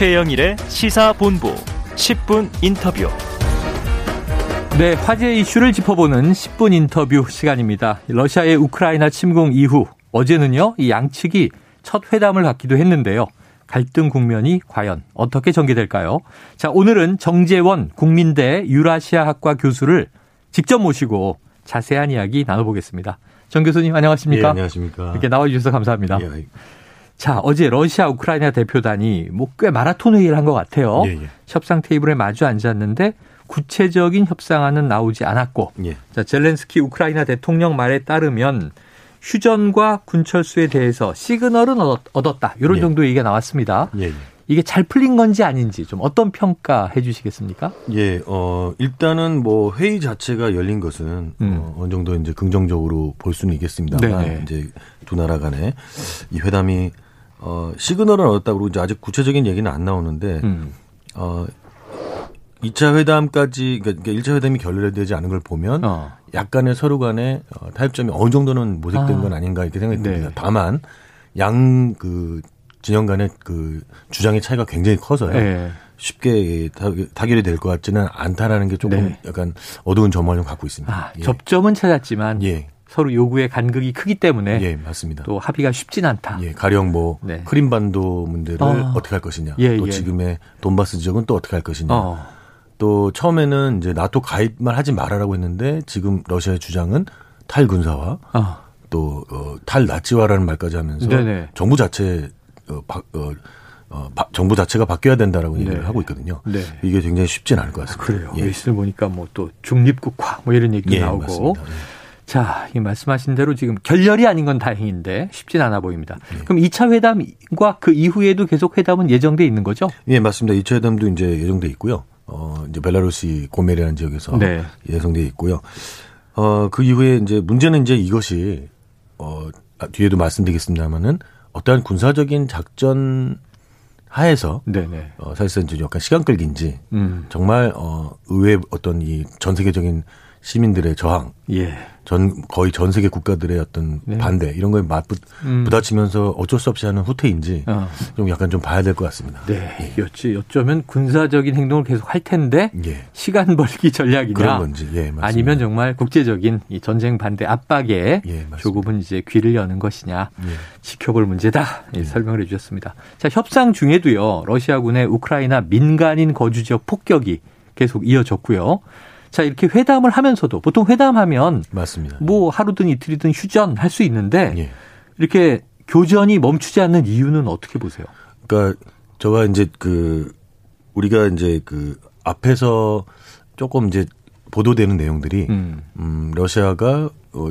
최영일의 시사본부 10분 인터뷰. 네, 화제 이슈를 짚어보는 10분 인터뷰 시간입니다. 러시아의 우크라이나 침공 이후 어제는요, 이 양측이 첫 회담을 갖기도 했는데요. 갈등 국면이 과연 어떻게 전개될까요? 자, 오늘은 정재원 국민대 유라시아학과 교수를 직접 모시고 자세한 이야기 나눠보겠습니다. 정 교수님 안녕하십니까? 예, 안녕하십니까? 이렇게 나와주셔서 감사합니다. 예, 자, 어제 러시아 우크라이나 대표단이 뭐 꽤 마라톤 회의를 한 것 같아요. 예, 예. 협상 테이블에 마주 앉았는데 구체적인 협상안은 나오지 않았고 예. 자, 젤렌스키 우크라이나 대통령 말에 따르면 휴전과 군철수에 대해서 시그널은 얻- 얻었다. 이런 예. 정도 얘기가 나왔습니다. 예, 예. 이게 잘 풀린 건지 아닌지 좀 어떤 평가해 주시겠습니까? 예, 어, 일단은 뭐 회의 자체가 열린 것은 음. 어, 어느 정도 이제 긍정적으로 볼 수는 있겠습니다만 네네. 이제 두 나라 간에 이 회담이 어, 시그널은 얻었다고 그러고 이제 아직 구체적인 얘기는 안 나오는데 음. 어, 2차 회담까지 그러니까 1차 회담이 결렬되지 않은 걸 보면 어. 약간의 서로 간의 어, 타협점이 어느 정도는 모색된 아. 건 아닌가 이렇게 생각이 듭니다. 네. 다만 양 그 진영 간의 그 주장의 차이가 굉장히 커서요. 예. 쉽게 타- 타결이 될 것 같지는 않다라는 게 조금 네. 약간 어두운 점을 좀 갖고 있습니다. 아, 예. 접점은 찾았지만 예. 서로 요구의 간극이 크기 때문에 예, 맞습니다. 또 합의가 쉽진 않다. 예, 가령 뭐 네. 크림반도 문제를 어. 어떻게 할 것이냐, 예, 또 예. 지금의 돈바스 지역은 또 어떻게 할 것이냐, 어. 또 처음에는 이제 나토 가입만 하지 말아라고 했는데 지금 러시아의 주장은 탈군사화, 어. 또 어, 탈나치화라는 말까지 하면서 네네. 정부 자체 어, 바, 어, 어, 바- 정부 자체가 바뀌어야 된다라고 얘기를 네. 하고 있거든요. 네. 이게 굉장히 쉽지는 않을 것 같습니다. 그래요. 예. 뉴스를 보니까 뭐 또 중립국화 뭐 이런 얘기도 예, 나오고. 맞습니다. 예. 자, 이 말씀하신 대로 지금 결렬이 아닌 건 다행인데 쉽진 않아 보입니다. 네. 그럼 2차 회담과 그 이후에도 계속 회담은 예정돼 있는 거죠? 예, 맞습니다. 2차 회담도 이제 예정돼 있고요. 어, 이제 벨라루시 고메리라는 지역에서 네. 예정돼 있고요. 어, 그 이후에 이제 문제는 이제 이것이 어, 아, 뒤에도 말씀드리겠습니다만은 어떠한 군사적인 작전 하에서 네네. 어, 사실상 이제 약간 시간 끌기인지 음. 정말 어, 의회 어떤 이 전 세계적인 시민들의 저항, 예. 전 거의 전 세계 국가들의 어떤 네. 반대 이런 거에 맞부 음. 부딪히면서 어쩔 수 없이 하는 후퇴인지 어. 좀 약간 좀 봐야 될 것 같습니다. 네. 여쭈, 여쩌면 군사적인 행동을 계속 할 텐데 예. 시간 벌기 전략이냐 그런 건지, 예, 맞습니다. 아니면 정말 국제적인 이 전쟁 반대 압박에 예, 맞습니다. 조금은 이제 귀를 여는 것이냐 예. 지켜볼 문제다 예, 설명을 해주셨습니다. 자 협상 중에도요 러시아군의 우크라이나 민간인 거주 지역 폭격이 계속 이어졌고요. 자 이렇게 회담을 하면서도 보통 회담하면 맞습니다. 뭐 하루든 이틀이든 휴전 할 수 있는데 예. 이렇게 교전이 멈추지 않는 이유는 어떻게 보세요? 그러니까 저가 이제 그 우리가 이제 그 앞에서 조금 이제 보도되는 내용들이 음, 음. 러시아가 어,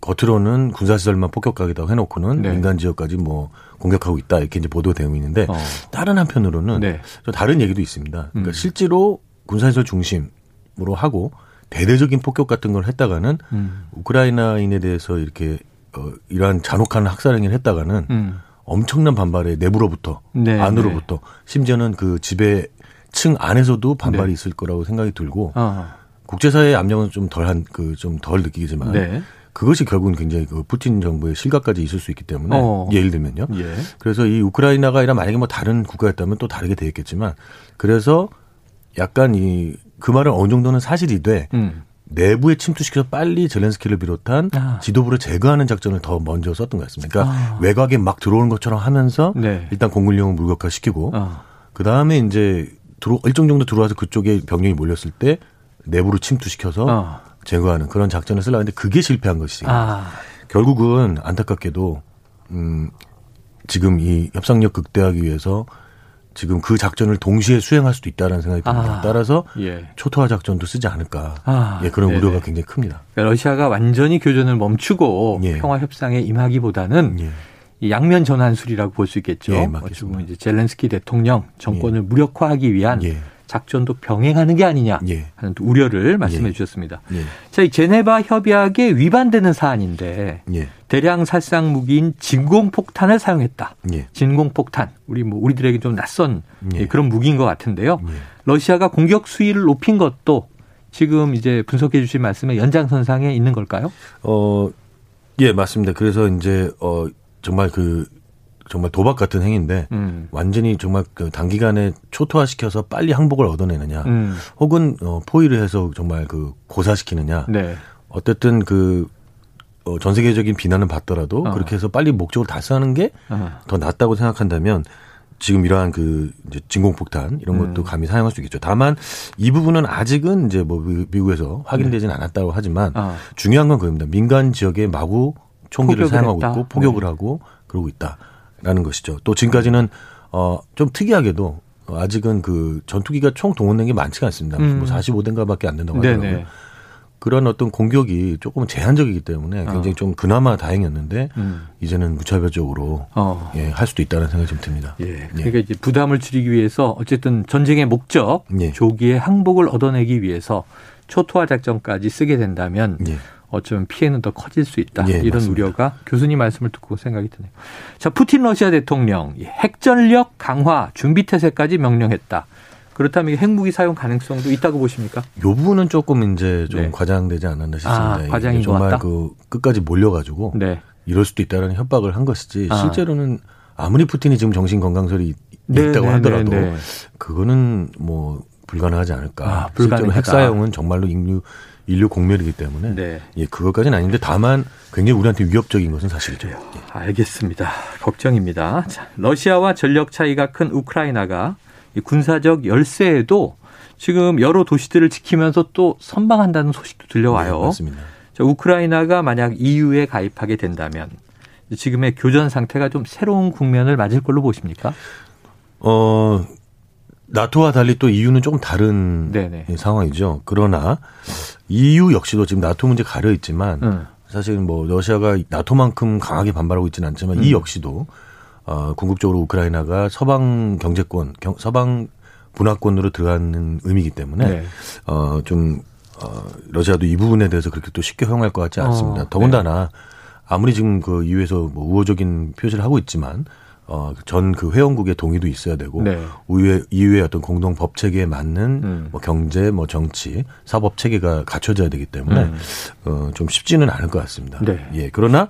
겉으로는 군사시설만 폭격하겠다고 해놓고는 네. 민간 지역까지 뭐 공격하고 있다 이렇게 이제 보도되고 있는데 어. 다른 한편으로는 네. 또 다른 얘기도 있습니다. 그러니까 음. 실제로 군사시설 중심 으로 하고 대대적인 폭격 같은 걸 했다가는 음. 우크라이나인에 대해서 이렇게 어, 이러한 잔혹한 학살 행위를 했다가는 음. 엄청난 반발에 내부로부터 네, 안으로부터 심지어는 그 지배층 안에서도 반발이 네. 있을 거라고 생각이 들고 어. 국제사회의 압력은 좀 덜한 그 좀 덜 느끼지만 네. 그것이 결국은 굉장히 그 푸틴 정부의 실각까지 있을 수 있기 때문에 어. 예를 들면요. 예. 그래서 이 우크라이나가 아니라 만약에 뭐 다른 국가였다면 또 다르게 되겠지만 그래서 약간 이 그 말은 어느 정도는 사실이 돼 음. 내부에 침투시켜서 빨리 젤렌스키를 비롯한 아. 지도부를 제거하는 작전을 더 먼저 썼던 것 같습니다. 그러니까 아. 외곽에 막 들어오는 것처럼 하면서 네. 일단 공군력을 무력화시키고 어. 그 다음에 이제 들어 일정 정도 들어와서 그쪽에 병력이 몰렸을 때 내부로 침투시켜서 어. 제거하는 그런 작전을 쓰려고 했는데 그게 실패한 것이지. 아. 결국은 안타깝게도 음 지금 이 협상력 극대화하기 위해서 지금 그 작전을 동시에 수행할 수도 있다는 생각이 듭니다. 아. 따라서 예. 초토화 작전도 쓰지 않을까. 아, 예, 그런 네네. 우려가 굉장히 큽니다. 그러니까 러시아가 완전히 교전을 멈추고 예. 평화 협상에 임하기보다는 예. 이 양면 전환술이라고 볼 수 있겠죠. 예, 맞겠습니다. 이제 젤렌스키 대통령 정권을 무력화하기 위한 예. 작전도 병행하는 게 아니냐 예. 하는 또 우려를 말씀해 예. 주셨습니다. 예. 자, 이 제네바 협약에 위반되는 사안인데 예. 대량 살상 무기인 진공폭탄을 사용했다. 예. 진공폭탄 우리 뭐 우리들에게 좀 낯선 그런 무기인 것 같은데요. 예. 러시아가 공격 수위를 높인 것도 지금 이제 분석해 주신 말씀의 연장선상에 있는 걸까요? 어, 예, 맞습니다. 그래서 이제, 어, 정말 그, 정말 도박 같은 행위인데 음. 완전히 정말 그 단기간에 초토화시켜서 빨리 항복을 얻어내느냐, 음. 혹은 어, 포위를 해서 정말 그 고사시키느냐. 네. 어쨌든 그 어, 전 세계적인 비난은 받더라도 어. 그렇게 해서 빨리 목적을 달성하는 게더 어. 낫다고 생각한다면 지금 이러한 그 이제 진공폭탄 이런 것도 음. 감히 사용할 수 있겠죠. 다만 이 부분은 아직은 이제 뭐 미- 미국에서 확인되지는 않았다고 하지만 아. 중요한 건 그겁니다. 민간 지역에 마구 총기를 사용하고 했다. 있고 포격을 네. 하고 그러고 있다 라는 것이죠. 또 지금까지는 어 좀 특이하게도 어, 아직은 그 전투기가 총 동원된 게 많지가 않습니다. 음. 뭐 45대인가밖에 안 된다고 하더라고요. 네네. 그런 어떤 공격이 조금 제한적이기 때문에 굉장히 좀 그나마 다행이었는데 아. 음. 이제는 무차별적으로 어. 예, 할 수도 있다는 생각이 좀 듭니다. 예. 그러니까 이제 부담을 줄이기 위해서 어쨌든 전쟁의 목적 예. 조기에 항복을 얻어내기 위해서 초토화 작전까지 쓰게 된다면 예. 어쩌면 피해는 더 커질 수 있다. 예, 이런 맞습니다. 우려가 교수님 말씀을 듣고 생각이 드네요. 자, 푸틴 러시아 대통령 이 핵전력 강화 준비 태세까지 명령했다. 그렇다면 핵무기 사용 가능성도 있다고 보십니까? 요 부분은 조금 이제 좀 네. 과장되지 않았나 싶습니다. 아, 것 정말? 그 끝까지 몰려가지고 네. 이럴 수도 있다라는 협박을 한 것이지 아. 실제로는 아무리 푸틴이 지금 정신 건강설이 네, 있다고 네, 하더라도 네, 네. 그거는 뭐 불가능하지 않을까. 아, 불가능하다. 핵 사용은 정말로 인류 인류 공멸이기 때문에 네. 예, 그것까지는 아닌데 다만 굉장히 우리한테 위협적인 것은 사실이죠. 예. 알겠습니다. 걱정입니다. 자, 러시아와 전력 차이가 큰 우크라이나가 이 군사적 열세에도 지금 여러 도시들을 지키면서 또 선방한다는 소식도 들려와요. 네, 맞습니다. 자, 우크라이나가 만약 EU에 가입하게 된다면 지금의 교전 상태가 좀 새로운 국면을 맞을 걸로 보십니까? 어, 나토와 달리 또 EU는 조금 다른 네네. 상황이죠. 그러나 EU 역시도 지금 나토 문제 가려 있지만 응. 사실 뭐 러시아가 나토만큼 강하게 반발하고 있지는 않지만 음. 이 역시도 어, 궁극적으로 우크라이나가 서방 경제권, 경, 서방 분화권으로 들어가는 의미이기 때문에 네. 어, 좀 어, 러시아도 이 부분에 대해서 그렇게 또 쉽게 허용할 것 같지 않습니다. 어, 더군다나 아무리 지금 그 EU에서 뭐 우호적인 표시를 하고 있지만 어, 전 그 회원국의 동의도 있어야 되고 네. EU의, EU의 어떤 공동 법 체계에 맞는 음. 뭐 경제, 뭐 정치, 사법 체계가 갖춰져야 되기 때문에 음. 어, 좀 쉽지는 않을 것 같습니다. 네. 예. 그러나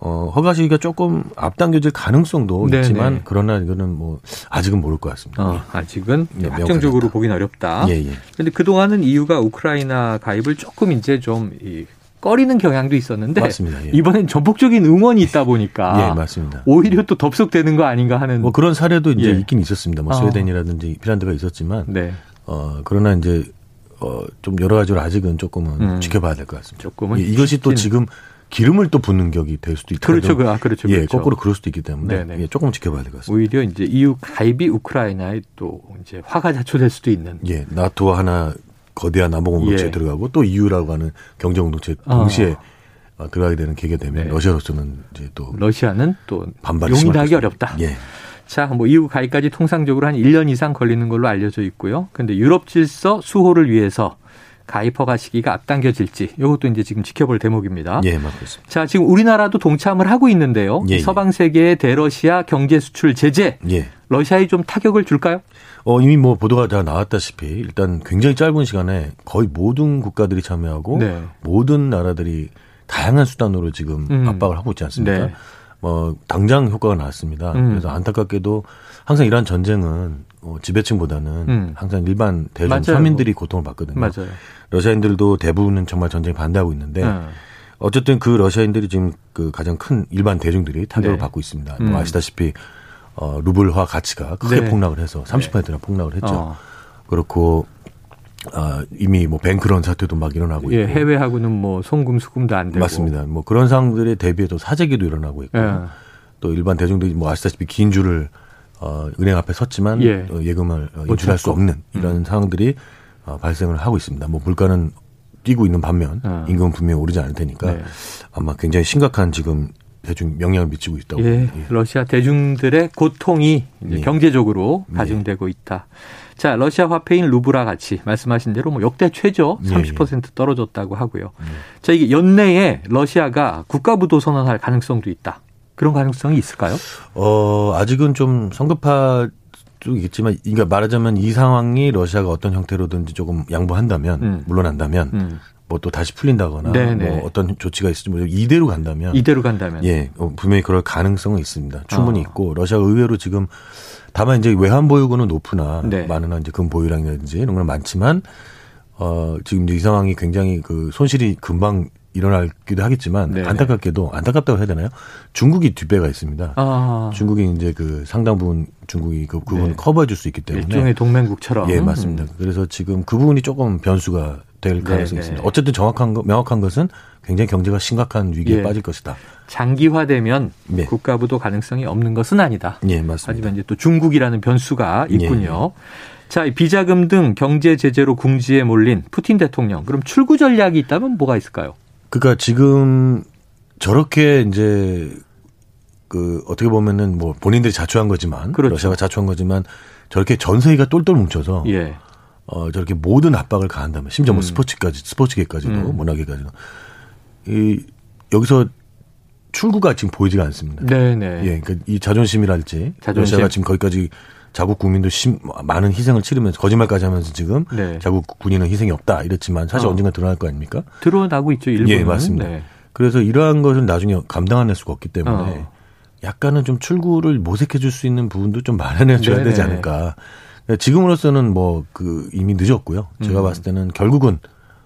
어, 허가 시기가 조금 앞당겨질 가능성도 네네. 있지만 그러나 이거는 뭐 아직은 모를 것 같습니다. 어, 아직은 예, 확정적으로. 보긴 어렵다. 예, 예. 그런데 그 동안은 EU가 우크라이나 가입을 조금 이제 좀 이, 꺼리는 경향도 있었는데 맞습니다. 예. 이번엔 전폭적인 응원이 있다 보니까 예, 맞습니다. 오히려 또 덥석되는 거 아닌가 하는 뭐 그런 사례도 이제 예. 있긴 있었습니다. 뭐 어. 스웨덴이라든지 핀란드가 있었지만 네 어 그러나 이제 어좀 여러 가지로 아직은 조금은 음. 지켜봐야 될 것 같습니다. 조금은 예, 이것이 또 지금 기름을 또 붓는 격이 될 수도 있다. 그렇죠, 그- 아, 그렇죠, 예, 그렇죠. 거꾸로 그럴 수도 있기 때문에 네네. 예, 조금 지켜봐야 될 것 같습니다. 오히려 이제 EU 가입이 우크라이나에 또 이제 화가 자초될 수도 있는 예, 나토와 하나 거대한 남북 공동체에 예. 들어가고 또 EU라고 하는 경제 공동체 어. 동시에 어, 들어가게 되는 계기가 되면 네. 러시아로서는 이제 또 러시아는 또 반발이 용인하기 어렵다. 예. 자, 뭐 EU 가입까지 통상적으로 한 1년 이상 걸리는 걸로 알려져 있고요. 근데 유럽 질서 수호를 위해서 가입 허가 시기가 앞당겨질지 이것도 이제 지금 지켜볼 대목입니다. 예, 맞고 있습니다. 자, 지금 우리나라도 동참을 하고 있는데요. 예, 이 예. 서방 세계의 대러시아 경제 수출 제재 예. 러시아에 좀 타격을 줄까요? 어, 이미 뭐 보도가 다 나왔다시피 일단 굉장히 짧은 시간에 거의 모든 국가들이 참여하고 네. 모든 나라들이 다양한 수단으로 지금 음. 압박을 하고 있지 않습니까? 네. 뭐 당장 효과가 나왔습니다. 음. 그래서 안타깝게도 항상 이러한 전쟁은 어, 지배층보다는 음. 항상 일반 대중. 서민들이 고통을 받거든요. 맞아요. 러시아인들도 대부분은 정말 전쟁에 반대하고 있는데 어. 어쨌든 그 러시아인들이 지금 그 가장 큰 일반 대중들이 타격을 네. 받고 있습니다. 음. 뭐 아시다시피 어, 루블화 가치가 크게 네. 폭락을 해서 30%나 폭락을 했죠. 어. 그렇고 아, 이미 뭐 뱅크런 사태도 막 일어나고 있고 예, 해외하고는 뭐 송금 수금도 안 되고 맞습니다. 뭐 그런 상황들에 대비해서 사재기도 일어나고 있고 예. 또 일반 대중들이 뭐 아시다시피 긴 줄을 어, 은행 앞에 섰지만 예. 어, 예금을 인출할 수. 없는 이런 상황들이 어, 발생을 하고 있습니다. 뭐 물가는 뛰고 있는 반면 어. 임금은 분명히 오르지 않을 테니까 네. 아마 굉장히 심각한 지금 대중 영향을 미치고 있다고. 예, 예. 러시아 대중들의 고통이 예. 경제적으로 예. 가중되고 있다. 자, 러시아 화폐인 루브라 같이 말씀하신 대로 뭐 역대 최저 예, 30% 떨어졌다고 하고요. 자, 이게 연내에 러시아가 국가부도 선언할 가능성도 있다. 그런 가능성이 있을까요? 어, 아직은 좀 성급할 수 있겠지만, 그러니까 말하자면 이 상황이 러시아가 어떤 형태로든지 조금 양보한다면, 음. 물러난다면, 음. 뭐 또 다시 풀린다거나 네네. 뭐 어떤 조치가 있을지 모르 이대로 간다면 이대로 간다면 예 어, 분명히 그럴 가능성은 있습니다. 충분히 어. 있고 러시아 의외로 지금 다만 이제 외환 보유고는 높으나 네. 많은 이제 금 보유량이라든지 이런 건 많지만 어 지금 이제 이 상황이 굉장히 그 손실이 금방 일어나기도 하겠지만 네네. 안타깝게도 안타깝다고 해야 되나요? 중국이 뒷배가 있습니다. 아, 중국이 이제 그 상당 부분 중국이 그 부분 네. 을 커버해 줄 수 있기 때문에 일종의 동맹국처럼 예 맞습니다. 그래서 지금 그 부분이 조금 변수가 될 가능성이 네. 있습니다. 어쨌든 정확한 거 명확한 것은 굉장히 경제가 심각한 위기에 예. 빠질 것이다. 장기화되면 네. 국가부도 가능성이 없는 것은 아니다. 예 맞습니다. 하지만 이제 또 중국이라는 변수가 있군요. 예, 자, 이 비자금 등 경제 제재로 궁지에 몰린 푸틴 대통령. 그럼 출구 전략이 있다면 뭐가 있을까요? 그러니까 지금 저렇게 이제 그 어떻게 보면은 뭐 본인들이 자초한 거지만 그렇죠. 러시아가 자초한 거지만 저렇게 전 세계가 똘똘 뭉쳐서 예. 어 저렇게 모든 압박을 가한다면 심지어 뭐 음. 스포츠까지 스포츠계까지도 음. 문화계까지도 이 여기서 출구가 지금 보이지가 않습니다. 네네. 예, 그러니까 이 자존심이랄지 자존심. 러시아가 지금 거기까지 자국 국민도 심, 많은 희생을 치르면서 거짓말까지 하면서 지금 네. 자국 군인은 희생이 없다 이랬지만 사실 어. 언젠가 드러날 거 아닙니까? 드러나고 있죠, 일본은. 예, 맞습니다. 네. 그래서 이러한 것을 나중에 감당해낼 수가 없기 때문에 어. 약간은 좀 출구를 모색해 줄 수 있는 부분도 좀 마련해 줘야 네네. 되지 않을까. 지금으로서는 뭐 그 이미 늦었고요. 제가 음. 봤을 때는 결국은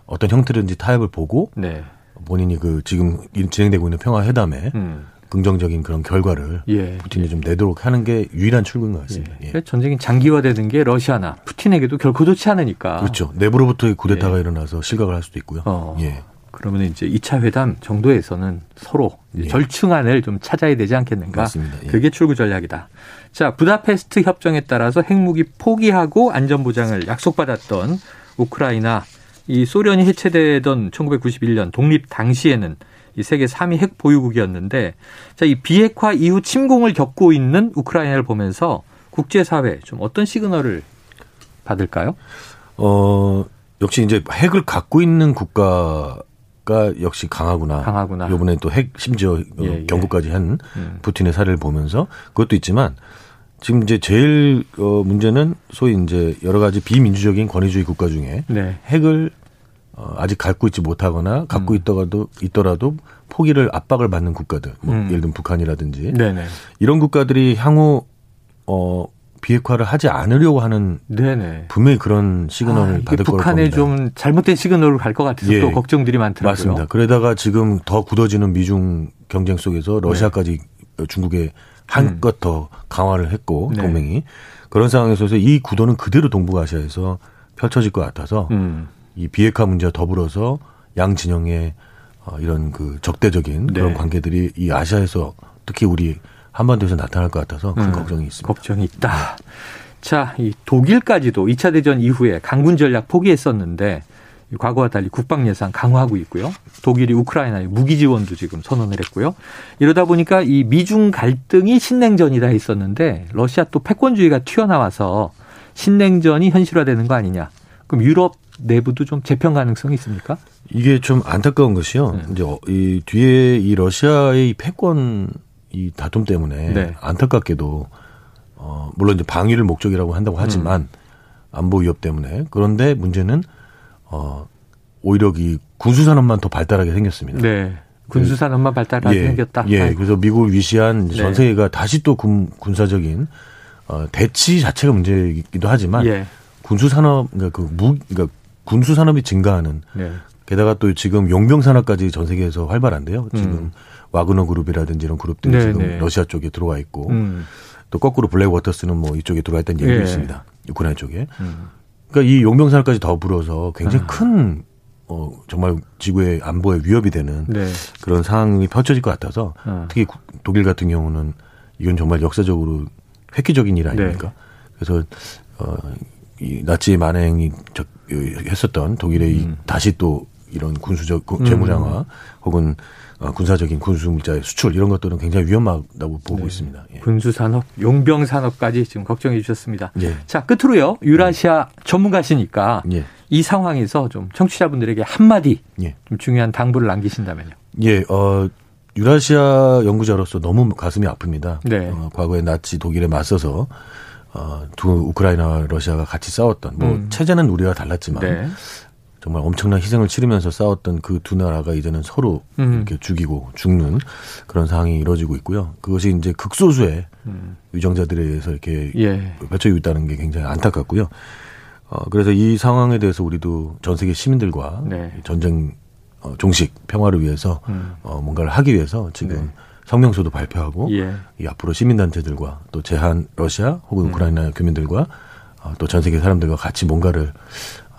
어떤 형태든지 타협을 보고 네. 본인이 그 지금 진행되고 있는 평화 회담에 음. 긍정적인 그런 결과를 예. 푸틴이 좀 내도록 하는 게 유일한 출구인 것 같습니다. 예. 예. 전쟁이 장기화되는 게 러시아나 푸틴에게도 결코 좋지 않으니까. 그렇죠. 내부로부터 구데타가 일어나서 실각을 할 수도 있고요. 예. 어. 예. 그러면 이제 2차 회담 정도에서는 서로 예. 절충안을 좀 찾아야 되지 않겠는가. 맞습니다. 예. 그게 출구 전략이다. 자, 부다페스트 협정에 따라서 핵무기 포기하고 안전보장을 약속받았던 우크라이나 이 소련이 해체되던 1991년 독립 당시에는 이 세계 3위 핵 보유국이었는데 자, 이 비핵화 이후 침공을 겪고 있는 우크라이나를 보면서 국제사회 좀 어떤 시그널을 받을까요? 어, 역시 이제 핵을 갖고 있는 국가 가 역시 강하구나. 강하구나. 요번에 또 핵 심지어 어, 예, 예. 경고까지 한 음. 푸틴의 사례를 보면서 그것도 있지만 지금 이제 제일 어 문제는 소위 이제 여러 가지 비민주적인 권위주의 국가 중에 네. 핵을 어, 아직 갖고 있지 못하거나 갖고 음. 있더라도 있더라도 포기를 압박을 받는 국가들, 뭐 음. 예를 들면 북한이라든지 네네. 이런 국가들이 향후 어 비핵화를 하지 않으려고 하는 네네. 분명히 그런 시그널을 아, 받을 거로 북한에. 좀 잘못된 시그널을 갈것 같아서 예. 또 걱정들이 많더라고요. 맞습니다. 그러다가 지금 더 굳어지는 미중 경쟁 속에서 러시아까지 중국에 한껏 더 강화를 했고 네. 동맹이 그런 상황에서 이 구도는 그대로 동북아시아에서 펼쳐질 것 같아서 음. 이 비핵화 문제와 더불어서 양 진영의 어, 이런 그 적대적인 네. 그런 관계들이 이 아시아에서 특히 우리 한반도에서 나타날 것 같아서 큰 음, 걱정이 있습니다. 걱정이 있다. 자, 이 독일까지도 2차 대전 이후에 강군 전략 포기했었는데 이 과거와 달리 국방 예산 강화하고 있고요. 독일이 우크라이나에 무기 지원도 지금 선언을 했고요. 이러다 보니까 이 미중 갈등이 신냉전이다 했었는데 러시아 또 패권주의가 튀어나와서 신냉전이 현실화되는 거 아니냐. 그럼 유럽 내부도 좀 재편 가능성이 있습니까? 이게 좀 안타까운 것이요. 네. 이제 어, 이 뒤에 이 러시아의 이 패권 이 다툼 때문에 네. 안타깝게도 어 물론 이제 방위를 목적이라고 한다고 하지만 음. 안보 위협 때문에 그런데 문제는 어 오히려 이 군수 산업만 더 발달하게 생겼습니다. 네. 군수 산업만 발달하게 예, 생겼다. 예. 아이고. 그래서 미국을 위시한 네. 전 세계가 다시 또 군, 군사적인 어 대치 자체가 문제이기도 하지만 예. 군수 산업 그러니까 그 무 그러니까 군수 산업이 증가하는 네. 게다가 또 지금 용병 산업까지 전 세계에서 활발한데요. 지금 음. 와그너 그룹이라든지 이런 그룹들이 네, 지금 네. 러시아 쪽에 들어와 있고 음. 또 거꾸로 블랙워터스는 뭐 이쪽에 들어와 있다는 얘기도 예. 있습니다. 우크라이나 쪽에. 음. 그러니까 이 용병 산업까지 더불어서 굉장히 아. 큰 어, 정말 지구의 안보에 위협이 되는 네. 그런 상황이 펼쳐질 것 같아서 어. 특히 구- 독일 같은 경우는 이건 정말 역사적으로 획기적인 일 아닙니까? 네. 그래서 어, 이 나치 만행이 저, 했었던 독일의 이 음. 다시 또 이런 군수적 군- 재무장화 혹은 어, 군사적인 군수 물자의 수출 이런 것들은 굉장히 위험하다고 보고 네. 있습니다. 예. 군수 산업, 용병 산업까지 지금 걱정해 주셨습니다. 예. 자, 끝으로요. 유라시아 전문가시니까 예. 이 상황에서 좀 청취자분들에게 한 마디 예. 좀 중요한 당부를 남기신다면요. 예, 어, 유라시아 연구자로서 너무 가슴이 아픕니다. 네. 어, 과거에 나치 독일에 맞서서 어, 두 우크라이나와 러시아가 같이 싸웠던 뭐 음. 체제는 우리와 달랐지만 네. 정말 엄청난 희생을 치르면서 싸웠던 그 두 나라가 이제는 서로 음. 이렇게 죽이고 죽는 그런 상황이 이루어지고 있고요. 그것이 이제 극소수의 유정자들에 의해서 이렇게 음. 예. 펼쳐지고 있다는 게 굉장히 안타깝고요. 어, 그래서 이 상황에 대해서 우리도 전 세계 시민들과 네. 이 전쟁 어, 종식 평화를 위해서 음. 어, 뭔가를 하기 위해서 지금 네. 성명서도 발표하고 예. 이 앞으로 시민단체들과 또 제한 러시아 혹은 음. 우크라이나 교민들과 어, 또 전 세계 사람들과 같이 뭔가를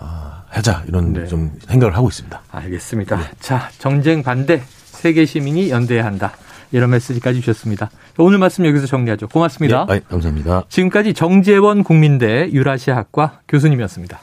어, 하자 이런 네. 좀 생각을 하고 있습니다. 알겠습니다. 자, 정쟁 반대 세계 시민이 연대해야 한다. 이런 메시지까지 주셨습니다. 오늘 말씀 여기서 정리하죠. 고맙습니다. 예, 아이, 감사합니다. 지금까지 정재원 국민대 유라시아학과 교수님이었습니다.